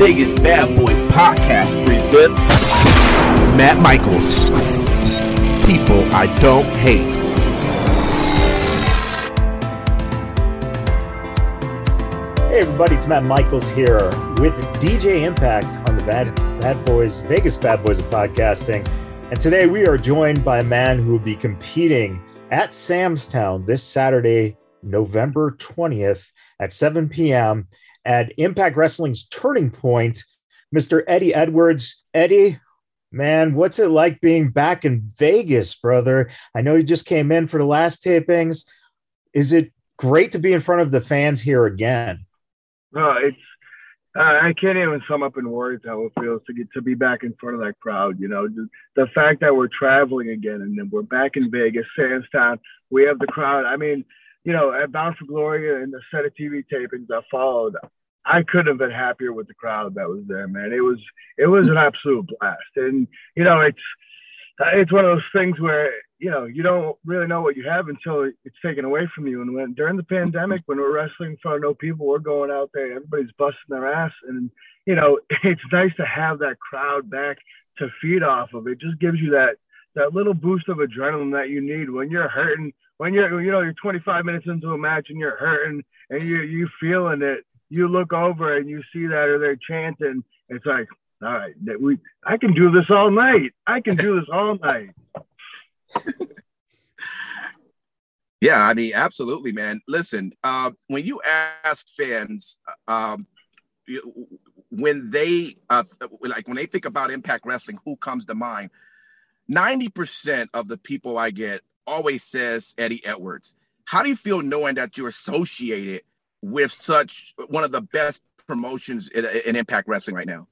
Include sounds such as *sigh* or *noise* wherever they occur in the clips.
Vegas Bad Boys podcast presents Matt Michaels. People I don't hate. Hey everybody, it's Matt Michaels here with DJ Impact on the Bad Bad Boys Vegas Bad Boys of Podcasting. And today we are joined by a man who will be competing at Sam's Town this Saturday, November 20th at 7 p.m. at Impact Wrestling's Turning Point, Mr. Eddie Edwards. Eddie, man, what's it like being back in Vegas, brother? I know you just came in for the last tapings. Is it great to be in front of the fans here again? No, it's uh, I can't even sum up in words how it feels to get to be back in front of that crowd. You know, the, the fact that we're traveling again and then we're back in Vegas, Sam's Town. We have the crowd. I mean, you know, at Bound for Glory and the set of TV tapings that followed, I couldn't have been happier with the crowd that was there, man. It was it was an absolute blast, and you know, it's it's one of those things where you know, you don't really know what you have until it's taken away from you. And when during the pandemic, when we're wrestling in front of no people, we're going out there, everybody's busting their ass. And, you know, *laughs* it's nice to have that crowd back to feed off of. It just gives you that that little boost of adrenaline that you need when you're hurting, when you're, you know, you're 25 minutes into a match and you're hurting and you you feeling it. You look over and you see that or they're chanting. It's like, all right, that we I can do this all night. I can do this all night. *laughs* yeah, I mean, absolutely, man. Listen, uh, when you ask fans, um, when they uh, like when they think about Impact Wrestling, who comes to mind? Ninety percent of the people I get always says Eddie Edwards. How do you feel knowing that you're associated with such one of the best promotions in, in Impact Wrestling right now?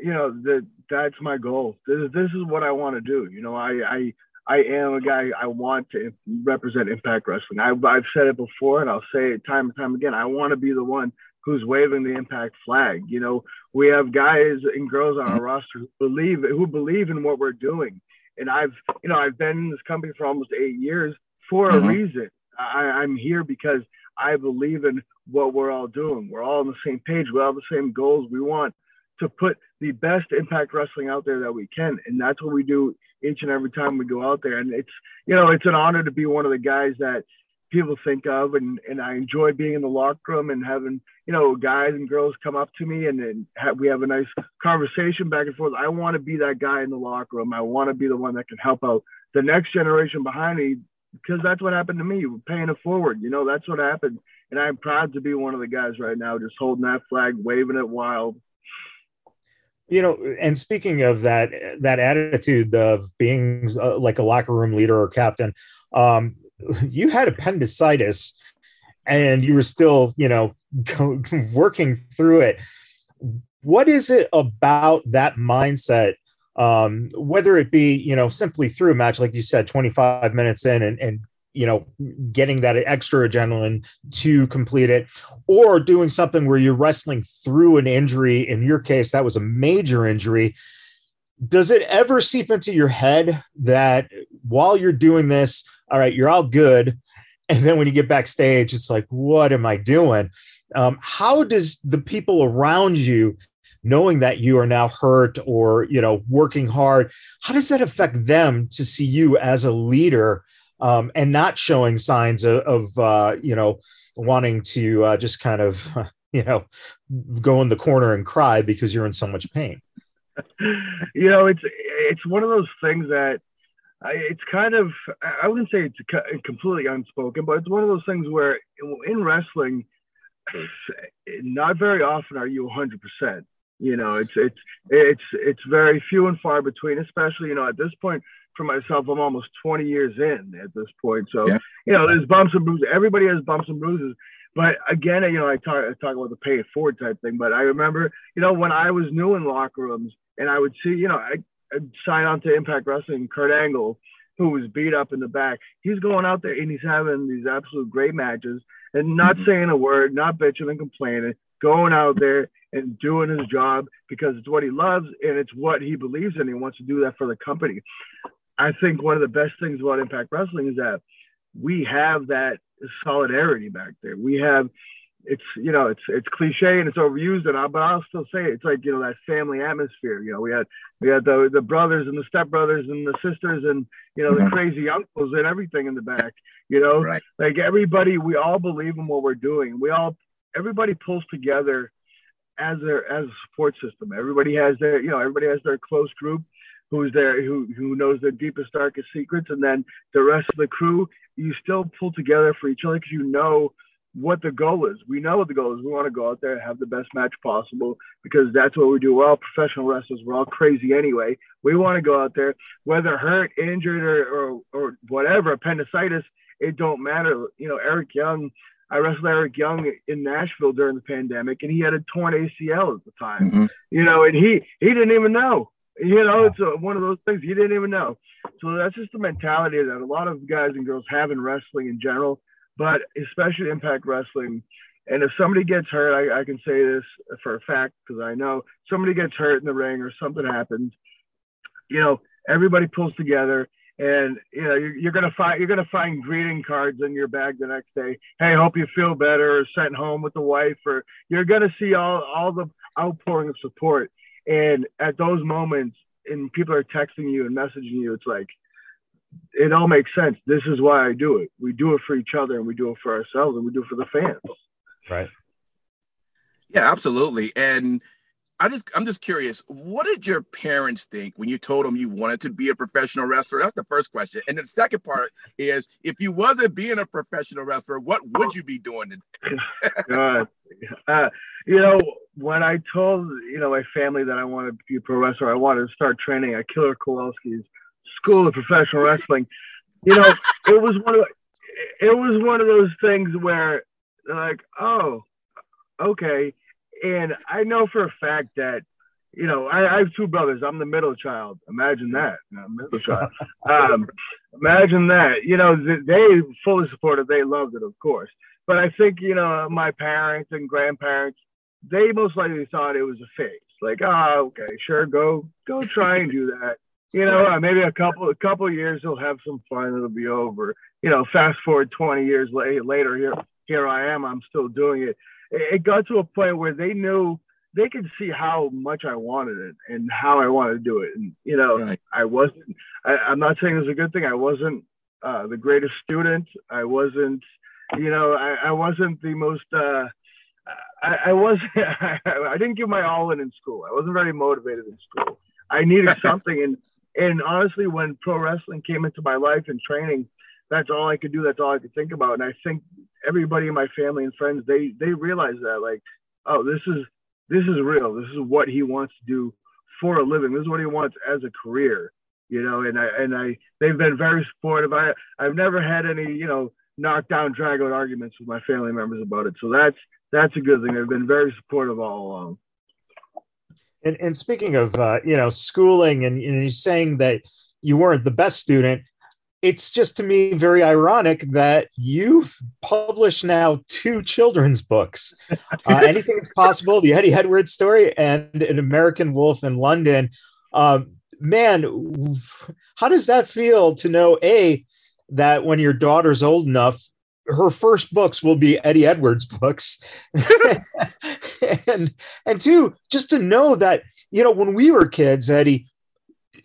You know that that's my goal. This, this is what I want to do. You know, I, I I am a guy. I want to represent Impact Wrestling. I've, I've said it before, and I'll say it time and time again. I want to be the one who's waving the Impact flag. You know, we have guys and girls on our mm-hmm. roster who believe who believe in what we're doing. And I've, you know, I've been in this company for almost eight years for mm-hmm. a reason. I, I'm here because I believe in what we're all doing. We're all on the same page. We all have the same goals. We want to put the best Impact Wrestling out there that we can, and that's what we do each and every time we go out there. And it's, you know, it's an honor to be one of the guys that people think of. And, and I enjoy being in the locker room and having, you know, guys and girls come up to me and then we have a nice conversation back and forth. I want to be that guy in the locker room. I want to be the one that can help out the next generation behind me because that's what happened to me. We're paying it forward. You know, that's what happened. And I'm proud to be one of the guys right now, just holding that flag, waving it wild, you know and speaking of that that attitude of being uh, like a locker room leader or captain um you had appendicitis and you were still you know working through it. What is it about that mindset um whether it be you know simply through a match like you said 25 minutes in and, and you know getting that extra adrenaline to complete it or doing something where you're wrestling through an injury? In your case that was a major injury. Does it ever seep into your head that while you're doing this all right you're all good. And then when you get backstage it's like what am i doing? Um, how does the people around you knowing that you are now hurt or you know working hard how does that affect them to see you as a leader um, and not showing signs of, of uh, you know wanting to uh, just kind of *laughs* you know go in the corner and cry because you're in so much pain? *laughs* You know it's it's one of those things that I, it's kind of i wouldn't say it's completely unspoken but it's one of those things where in wrestling *sighs* not very often are you 100% you know it's it's it's it's very few and far between especially you know at this point for myself, I'm almost 20 years in at this point. So, yeah. you know, there's bumps and bruises. Everybody has bumps and bruises. But again, you know, I talk, I talk about the pay it forward type thing. But I remember, you know, when I was new in locker rooms and I would see, you know, I, sign on to Impact Wrestling, Kurt Angle, who was beat up in the back. He's going out there and he's having these absolute great matches and not mm-hmm. saying a word, not bitching and complaining, going out there and doing his job because it's what he loves and it's what he believes in. He wants to do that for the company. I think one of the best things about Impact Wrestling is that we have that solidarity back there. We have, it's you know it's it's cliche and it's overused and I, but I'll still say it. it's like you know that family atmosphere. You know, we had we had the the brothers and the stepbrothers and the sisters and you know mm-hmm. the crazy uncles and everything in the back. You know, right. like everybody, we all believe in what we're doing. We all everybody pulls together as their as a support system. Everybody has their you know everybody has their close group who's there who who knows their deepest darkest secrets and then the rest of the crew you still pull together for each other because you know what the goal is. We know what the goal is. We want to go out there and have the best match possible because that's what we do. We're all professional wrestlers. We're all crazy anyway. We want to go out there, whether hurt, injured, or, or, or whatever, appendicitis, it don't matter. You know, Eric Young, I wrestled Eric Young in Nashville during the pandemic, and he had a torn ACL at the time. Mm-hmm. You know, and he he didn't even know. You know, it's a, one of those things he didn't even know. So that's just the mentality that a lot of guys and girls have in wrestling in general but especially Impact Wrestling. And if somebody gets hurt, I, I can say this for a fact because I know somebody gets hurt in the ring or something happens. You know, everybody pulls together, and you know you're, you're gonna find you're gonna find greeting cards in your bag the next day. Hey, hope you feel better, or sent home with the wife, or you're gonna see all all the outpouring of support. And at those moments, and people are texting you and messaging you, it's like, it all makes sense. This is why I do it. We do it for each other and we do it for ourselves and we do it for the fans. Right. Yeah, absolutely. And I just I'm just curious, what did your parents think when you told them you wanted to be a professional wrestler? That's the first question. And then the second part is if you wasn't being a professional wrestler, what would you be doing today? *laughs* uh, you know, when I told you know my family that I wanted to be a pro wrestler, I wanted to start training at Killer Kowalski's school of professional wrestling. You know, it was one of it was one of those things where like, oh, okay. And I know for a fact that, you know, I, I have two brothers. I'm the middle child. Imagine that. middle child. Um, imagine that. You know, they fully supported. They loved it, of course. But I think, you know, my parents and grandparents, they most likely thought it was a phase. Like, oh, okay, sure, go go try and do that you know, maybe a couple a couple years he'll have some fun. It'll be over. You know, fast forward 20 years later, here here I am. I'm still doing it. It got to a point where they knew they could see how much I wanted it and how I wanted to do it. And you know, right. I wasn't. I, am not saying it's a good thing. I wasn't uh, the greatest student. I wasn't. You know, I, I wasn't the most. Uh, I, I wasn't. *laughs* I didn't give my all in in school. I wasn't very motivated in school. I needed *laughs* something, and and honestly, when pro wrestling came into my life and training, that's all I could do. That's all I could think about. And I think everybody in my family and friends, they they realize that like, oh, this is this is real. This is what he wants to do for a living. This is what he wants as a career. You know, and I and I they've been very supportive. I I've never had any, you know, knockdown drag out arguments with my family members about it. So that's that's a good thing. They've been very supportive all along. And, and speaking of uh, you know schooling and, and you're saying that you weren't the best student, it's just to me very ironic that you've published now two children's books. Uh, *laughs* Anything is possible, the Eddie Edwards story, and an American Wolf in London. Um, man, how does that feel to know a that when your daughter's old enough, her first books will be Eddie Edwards books. *laughs* and and two, just to know that, you know, when we were kids, Eddie,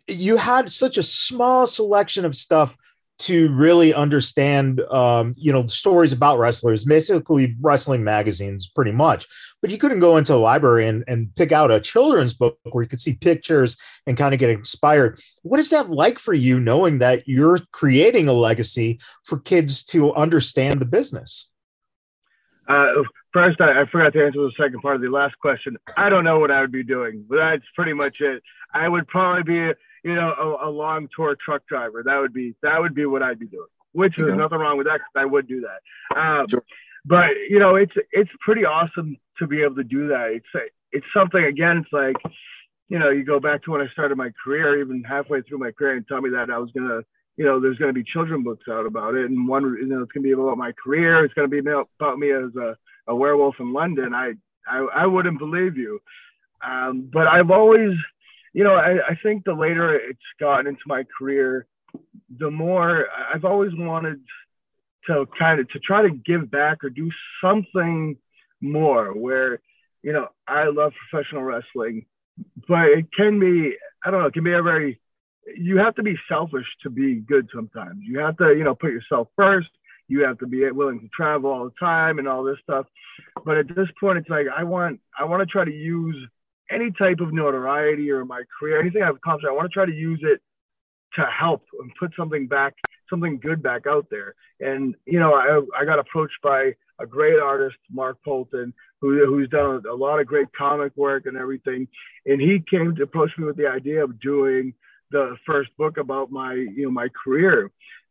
you had such a small selection of stuff to really understand um, you know stories about wrestlers basically wrestling magazines pretty much. But you couldn't go into a library and, and pick out a children's book where you could see pictures and kind of get inspired. What is that like for you knowing that you're creating a legacy for kids to understand the business? Uh, first I, I forgot to answer the second part of the last question. I don't know what i would be doing. But that's pretty much it. I would probably be you know, a, a, long tour truck driver. That would be that would be what I'd be doing. Which there's nothing wrong with that I would do that. Um, sure. But you know, it's it's pretty awesome to be able to do that. It's it's something again. It's like you know, you go back to when I started my career, even halfway through my career, and tell me that I was gonna, you know, there's gonna be children books out about it, and one, you know, it's gonna be about my career. It's gonna be about me as a, a werewolf in London. I, I I wouldn't believe you. Um, but I've always you know, I, I think the later it's gotten into my career, the more I've always wanted to kind of to try to give back or do something more where you know I love professional wrestling, but it can be I don't know it can be a very you have to be selfish to be good sometimes. You have to you know put yourself first. You have to be willing to travel all the time and all this stuff. But at this point, it's like I want I want to try to use any type of notoriety or my career, anything I've accomplished. I want to try to use it to help and put something back, something good back out there. And you know, I I got approached by a great artist, Mark Polton, who, who's done a, lot of great comic work and everything. And he came to approach me with the idea of doing the first book about my, you know, my career,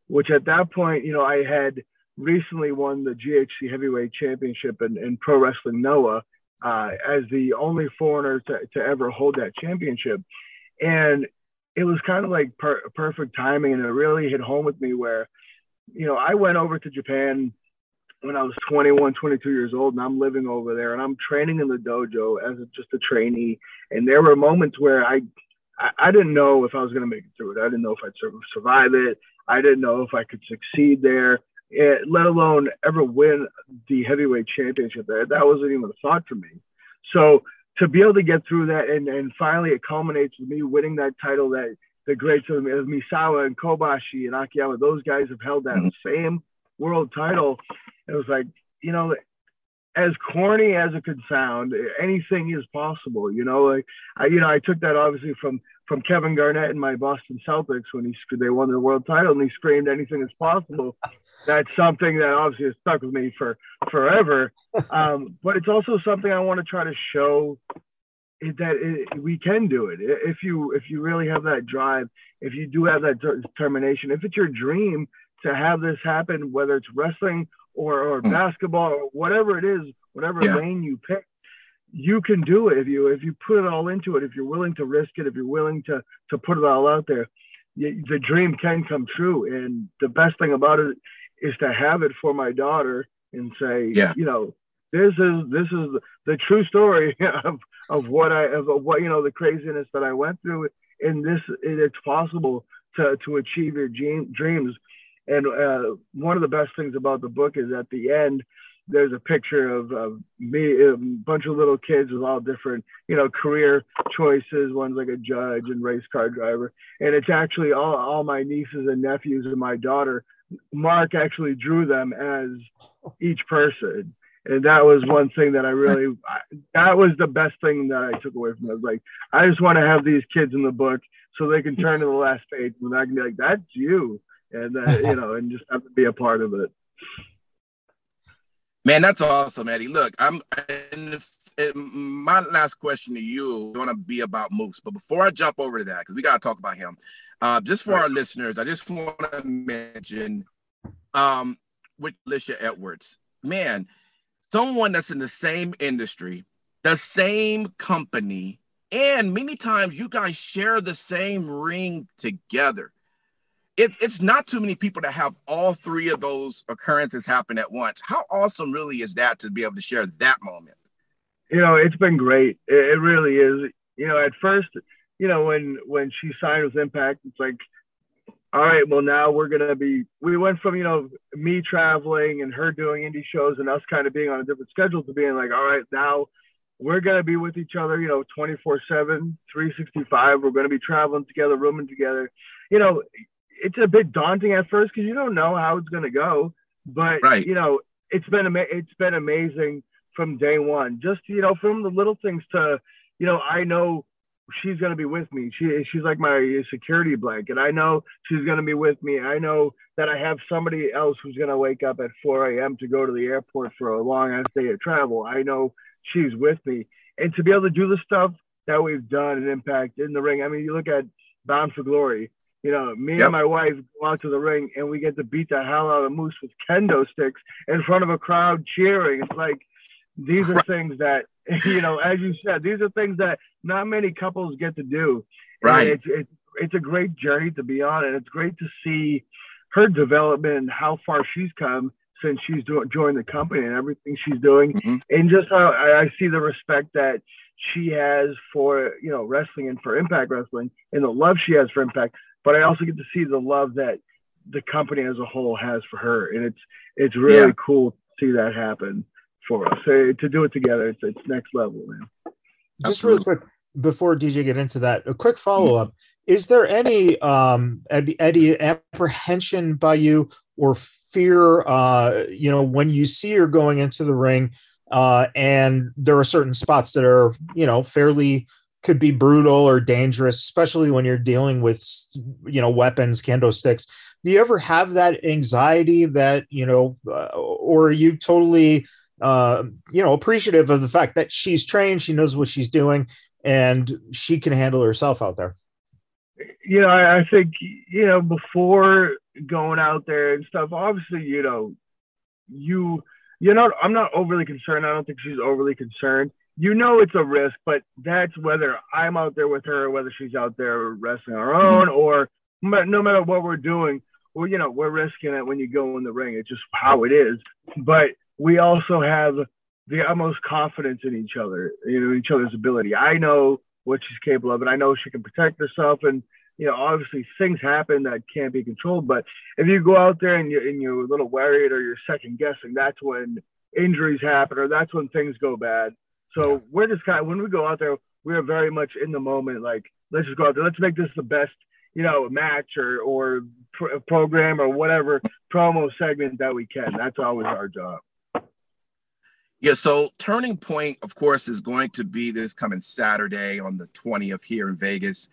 which at that point, you know, I had recently won the GHC Heavyweight Championship in, in Pro Wrestling Noah uh, as the only foreigner to, to ever hold that championship. And it was kind of like per- perfect timing. And it really hit home with me where, you know, I went over to Japan when I was 21, 22 years old, and I'm living over there, and I'm training in the dojo as a, just a trainee. And there were moments where I, I, didn't know if I was going to make it through it. I didn't know if I'd survive it. I didn't know if I could succeed there, let alone ever win the heavyweight championship there. That wasn't even a thought for me. So to be able to get through that, and, and finally it culminates with me winning that title that the greats of, of Misawa and Kobashi and Akiyama, those guys have held that mm-hmm. same world title. It was like, you know, as corny as it could sound, anything is possible. You know, like I, you know, I took that obviously from from Kevin Garnett and my Boston Celtics when he they won the world title and he screamed anything is possible. That's something that obviously has stuck with me for forever. *laughs* Um, but it's also something I want to try to show that it, we can do it if you if you really have that drive, if you do have that determination, if it's your dream to have this happen, whether it's wrestling or, or mm. basketball or whatever it is, whatever yeah. lane you pick, you can do it if you if you put it all into it. If you're willing to risk it, if you're willing to to put it all out there, you, the dream can come true. And the best thing about it is to have it for my daughter and say, yeah. you know, this is this is the true story *laughs* of of what I of what you know the craziness that I went through. And this it's possible to to achieve your dream, dreams and uh, one of the best things about the book is at the end, there's a picture of, of me, a bunch of little kids with all different, you know, career choices. One's like a judge and race car driver, and it's actually all, all my nieces and nephews and my daughter. Mark actually drew them as each person, and that was one thing that I really, that was the best thing that I took away from it. Like, I just want to have these kids in the book so they can turn to the last page and I can be like, that's you and uh, you know, and just have to be a part of it. Man, that's awesome, Eddie. Look, I'm. If, if my last question to you is going to be about Moose, but before I jump over to that, because we got to talk about him, uh, just for right. our listeners, I just want to mention um, with Alicia Edwards, man, someone that's in the same industry, the same company, and many times you guys share the same ring together it, it's not too many people that have all three of those occurrences happen at once. How awesome really is that to be able to share that moment? You know, it's been great. It, it really is. You know, at first, you know, when when she signed with Impact, it's like, all right, well now we're gonna be. We went from you know me traveling and her doing indie shows and us kind of being on a different schedule to being like, all right, now we're to be with each other, you know, 24 7, 365. We're to be traveling together, rooming together. You know, it's a bit daunting at first because you don't know how it's going to go. But right. you know, it's been ama- it's been amazing from day one. Just you know, from the little things to, you know, I know she's going to be with me. She she's like my security blanket. I know she's going to be with me. I know that I have somebody else who's going to wake up at 4 a.m. to go to the airport for a long ass day of travel. I know she's with me, and to be able to do the stuff that we've done and impact in the ring. I mean, you look at Bound for Glory. You know, me yep. and my wife go out to the ring and we get to beat the hell out of Moose with kendo sticks in front of a crowd cheering. It's like these are things that *laughs* you know, as you said, these are things that not many couples get to do. Right. It's, it's it's a great journey to be on, and it's great to see her development and how far she's come since she's doing joined the company and everything she's doing, mm-hmm. and just how I, I see the respect that she has for you know wrestling and for Impact Wrestling, and the love she has for Impact but I also get to see the love that the company as a whole has for her, and it's it's really yeah. cool to see that happen for us uh, to do it together. It's, it's next level, man. Just Absolutely. really quick before DJ get into that, a quick follow up. Is there any um, Eddie apprehension by you or fear? Uh, you know, when you see her going into the ring, uh, and there are certain spots that are you know fairly could be brutal or dangerous, especially when you're dealing with you know weapons, kendo sticks. Do you ever have that anxiety that you know, uh, or are you totally uh, you know appreciative of the fact that she's trained, she knows what she's doing, and she can handle herself out there? you know, I, I think you know before going out there and stuff. Obviously, you know, you you're not. I'm not overly concerned. I don't think she's overly concerned. You know, it's a risk, but that's whether I'm out there with her, whether she's out there wrestling own, mm-hmm. or no matter what we're doing. Well, you know, we're risking it when you go in the ring. It's just how it is. But we also have the utmost confidence in each other, you know, each other's ability. I know what she's capable of, and I know she can protect herself. And you know, obviously things happen that can't be controlled. But if you go out there and you and you're a little worried or you're second guessing, that's when injuries happen or that's when things go bad. So we're just kind of when we go out there, we are very much in the moment. Like let's just go out there, let's make this the best, you know, match or or pr- program or whatever promo segment that we can. That's always our job. Yeah, so Turning Point, of course, is going to be this coming Saturday on the 20th here in Vegas.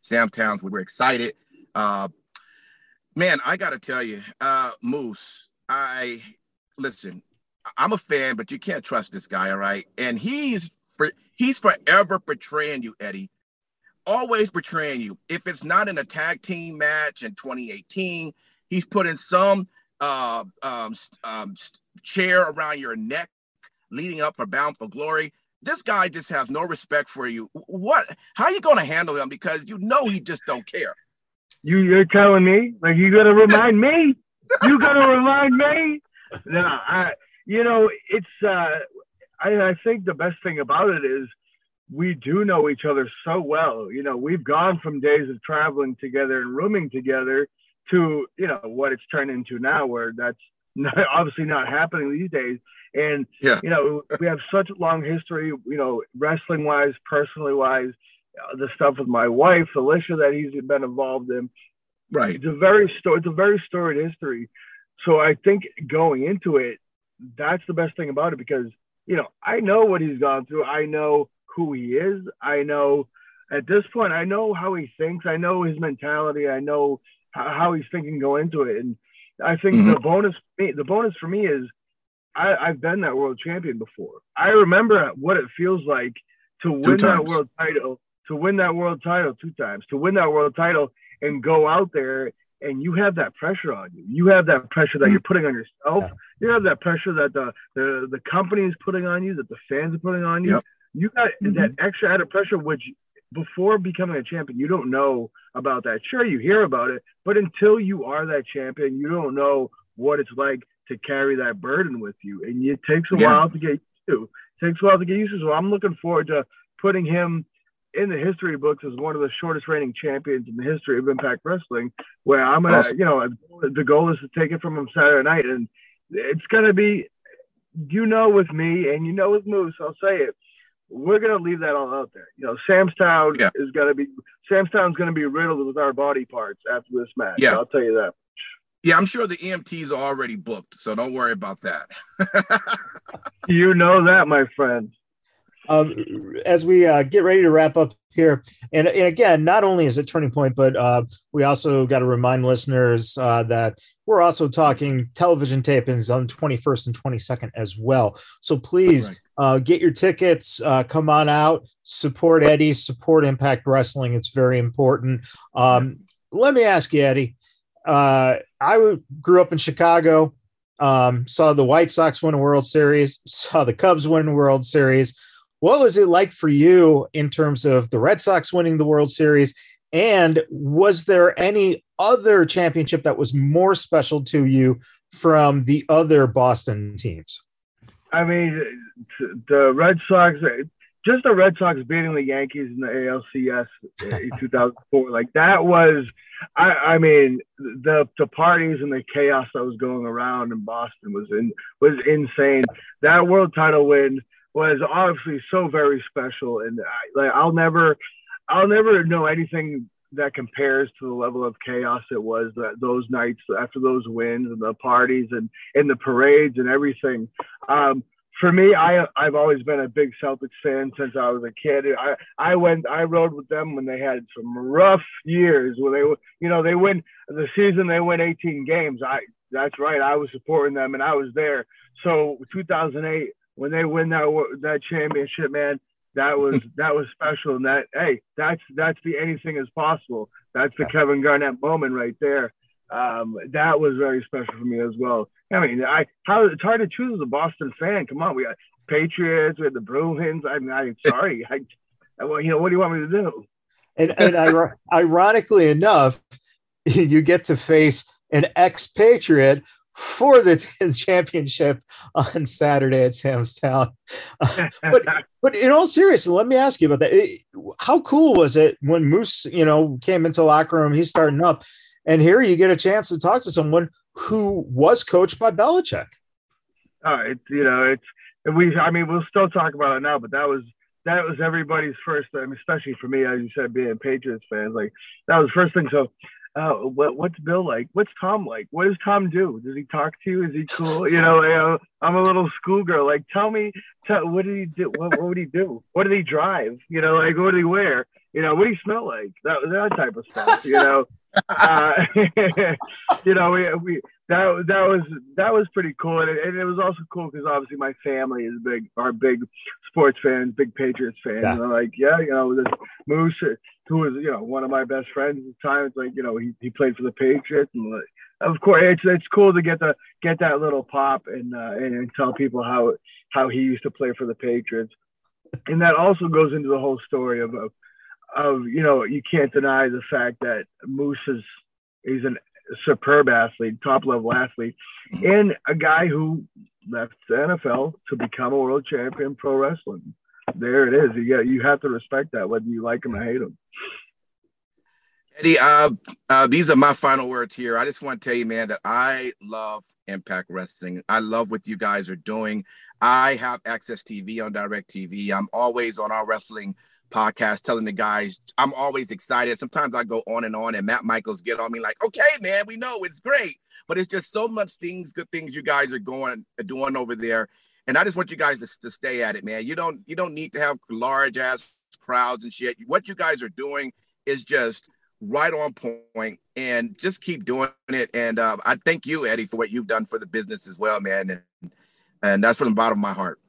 Sam Towns, we're excited. Uh, man, I got to tell you, uh, Moose, I listen, I'm a fan, but you can't trust this guy, all right? And he's for, he's forever betraying you, Eddie. Always betraying you. If it's not in a tag team match in 2018, he's putting some uh, um, um, chair around your neck leading up for Bound for Glory. This guy just has no respect for you. What? How are you going to handle him? Because you know he just don't care. You you're telling me like you got to remind me? You got to *laughs* remind me? No, I. You know it's. uh I, I think the best thing about it is we do know each other so well. You know, we've gone from days of traveling together and rooming together to you know what it's turned into now, where that's *laughs* not, obviously not happening these days. And yeah. you know, we have such a long history, you know, wrestling wise, personally wise, uh, the stuff with my wife, Alicia, that he's been involved in. Right. It's a very story. It's a very storied history. So I think going into it, that's the best thing about it because you know I know what he's gone through. I know who he is. I know at this point I know how he thinks. I know his mentality. I know how, he's thinking going into it. And I think mm-hmm. the bonus the bonus for me is I, have been that world champion before. I remember what it feels like to win that world title, to win that world title two times, to win that world title and go out there and you have that pressure on you. You have that pressure that you're putting on yourself. Yeah. You have that pressure that the, the the company is putting on you, that the fans are putting on you. Yep. You got mm-hmm. that extra added pressure, which before becoming a champion, you don't know about that. Sure, you hear about it, but until you are that champion, you don't know what it's like to carry that burden with you. And it takes a yeah. while to get used to. It takes a while to get used to. So I'm looking forward to putting him in the history books as one of the shortest reigning champions in the history of Impact Wrestling. Where I'm gonna, awesome. you know, the goal is to take it from him Saturday night, and it's gonna be, you know, with me and you know with Moose, I'll say it. We're gonna leave that all out there. You know, Sam's Town yeah. is gonna be Sam's Town's gonna be riddled with our body parts after this match. Yeah, I'll tell you that. Yeah, I'm sure the EMTs are already booked, so don't worry about that. *laughs* you know that, my friend. Um, as we uh, get ready to wrap up here, and, and again, not only is it turning point, but uh, we also got to remind listeners uh, that we're also talking television tapings on 21st and 22nd as well. So please right. Uh, get your tickets, uh, come on out, support Eddie, support Impact Wrestling. It's very important. Um, let me ask you, Eddie uh, I grew up in Chicago, um, saw the White Sox win a World Series, saw the Cubs win a World Series. What was it like for you in terms of the Red Sox winning the World Series? And was there any other championship that was more special to you from the other Boston teams? I mean, the Red Sox, just the Red Sox beating the Yankees in the ALCS in *laughs* 2004, like that was, I, I mean, the the parties and the chaos that was going around in Boston was in was insane. That world title win was obviously so very special, and I, like I'll never, I'll never know anything that compares to the level of chaos it was that those nights after those wins and the parties and and the parades and everything. Um, for me, I I've always been a big Celtics fan since I was a kid. I I went I rode with them when they had some rough years when they you know they win the season they win 18 games. I that's right. I was supporting them and I was there. So 2008 when they win that that championship, man, that was *laughs* that was special. And that hey, that's that's the anything is possible. That's the Kevin Garnett moment right there. Um, that was very special for me as well. I mean, I how it's hard to choose as a Boston fan. Come on, we got Patriots, we had the Bruins. I mean, I'm sorry. I, well, you know, what do you want me to do? And, and *laughs* ironically enough, *laughs* you get to face an ex-Patriot for the 10th *laughs* championship on Saturday at Sam's Town. Uh, *laughs* but but in all seriousness, let me ask you about that. It, how cool was it when Moose, you know, came into locker room? He's starting up, and here you get a chance to talk to someone who was coached by Belichick. Uh, it's you know it's we I mean we'll still talk about it now, but that was that was everybody's first. I mean, especially for me, as you said, being Patriots fans, like that was the first thing. So uh, what, what's Bill like? What's Tom like? What does Tom do? Does he talk to you? Is he cool? You know, you know I'm a little schoolgirl. Like, tell me, tell, what did he do? What, what would he do? What did he drive? You know, like, what did he wear? You know, what do he smell like? That that type of stuff. You know, uh, *laughs* you know, we, we that that was that was pretty cool, and it, and it was also cool because obviously my family is big, are big sports fans, big Patriots fans. Yeah. And I'm like, yeah, you know, this Moose, who was you know one of my best friends at the time, like you know he, he played for the Patriots, and like, of course it's it's cool to get the get that little pop and uh, and, and tell people how how he used to play for the Patriots, and that also goes into the whole story of. of of you know you can't deny the fact that Moose is he's an superb athlete, top level athlete, and a guy who left the NFL to become a world champion pro wrestling. There it is. You you have to respect that whether you like him or hate him. Eddie, uh, uh, these are my final words here. I just want to tell you, man, that I love Impact Wrestling. I love what you guys are doing. I have AXS TV on DirecTV. I'm always on our wrestling podcast telling the guys I'm always excited. Sometimes I go on and on, and Matt Michaels get on me like, "Okay, man, we know it's great, but it's just so much things, good things you guys are going doing over there." And I just want you guys to, to stay at it, man. You don't you don't need to have large ass crowds and shit. What you guys are doing is just right on point, and just keep doing it. And uh, I thank you, Eddie, for what you've done for the business as well, man. And and that's from the bottom of my heart.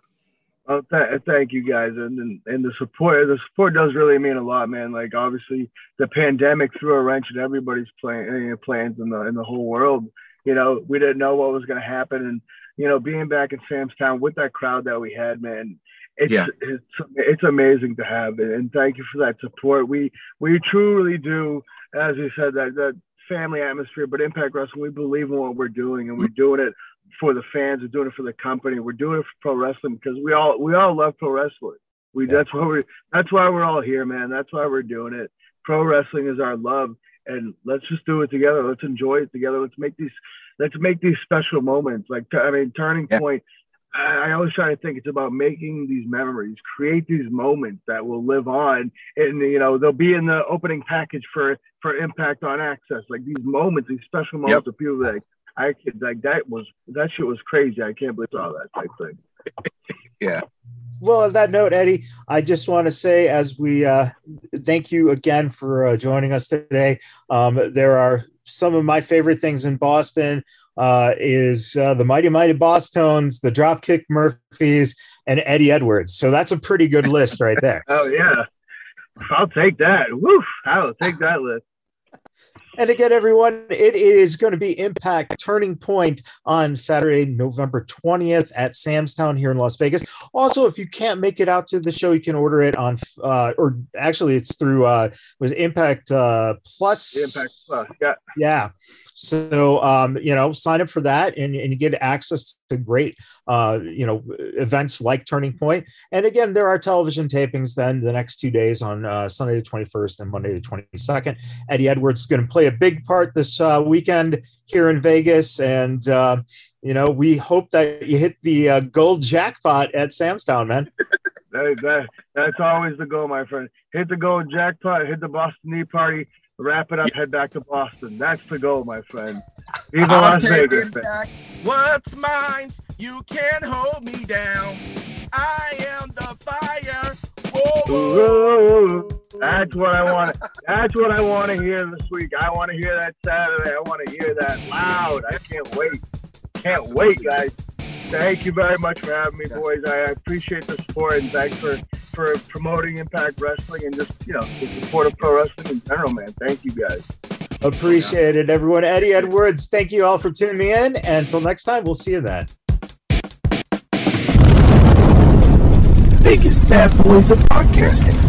Oh, th- thank you guys, and, and and the support. The support does really mean a lot, man. Like obviously, the pandemic threw a wrench in everybody's plan, plans in the in the whole world. You know, we didn't know what was going to happen, and you know, being back in Sam's Town with that crowd that we had, man, it's yeah. it's it's amazing to have, it. and thank you for that support. We we truly do, as you said, that that family atmosphere, but Impact Wrestling, we believe in what we're doing, and we're doing it for the fans. We're doing it for the company. We're doing it for pro wrestling because we all we all love pro wrestling. We yeah. that's why we that's why we're all here, man. That's why we're doing it. Pro wrestling is our love, and let's just do it together. Let's enjoy it together. Let's make these let's make these special moments. Like I mean, turning yeah. point. I always try to think it's about making these memories, create these moments that will live on, and you know they'll be in the opening package for for Impact on AXS. Like these moments, these special moments yep. of people that I could like that was that shit was crazy. I can't believe all that type thing. *laughs* yeah. Well, on that note, Eddie, I just want to say, as we uh, thank you again for uh, joining us today. Um, there are some of my favorite things in Boston. Uh, is uh, the Mighty Mighty Bosstones, the Dropkick Murphys, and Eddie Edwards. So that's a pretty good list right there. *laughs* oh yeah, I'll take that. Woof! I'll take that list. And again, everyone, it is going to be Impact Turning Point on Saturday, November 20th at Sam's Town here in Las Vegas. Also, if you can't make it out to the show, you can order it on, uh, or actually, it's through uh, was Impact uh, Plus. Impact Plus, yeah, yeah. So, um, you know, sign up for that and, and you get access to great, uh, you know, events like Turning Point. And again, there are television tapings then the next two days on uh, Sunday the 21st and Monday the 22nd. Eddie Edwards is going to play a big part this uh, weekend here in Vegas. And, uh, you know, we hope that you hit the uh, gold jackpot at Sam's Town, man. *laughs* that, that, that's always the goal, my friend. Hit the gold jackpot, hit the Boston Knee Party, wrap it up, head back to Boston. That's the goal, my friend. Viva Las Vegas. Back what's mine. You can't hold me down. I am the fire. Whoa, whoa. That's what I want. That's what I want to hear this week. I want to hear that Saturday. I want to hear that loud. I can't wait. Can't wait, guys. Thank you very much for having me, boys. I appreciate the support and thanks for for promoting Impact Wrestling and just you know the support of pro wrestling in general, man. Thank you guys. Appreciate it, everyone. Eddie Edwards, thank you all for tuning in. And until next time, we'll see you then. Vegas Bad Boys of Podcasting.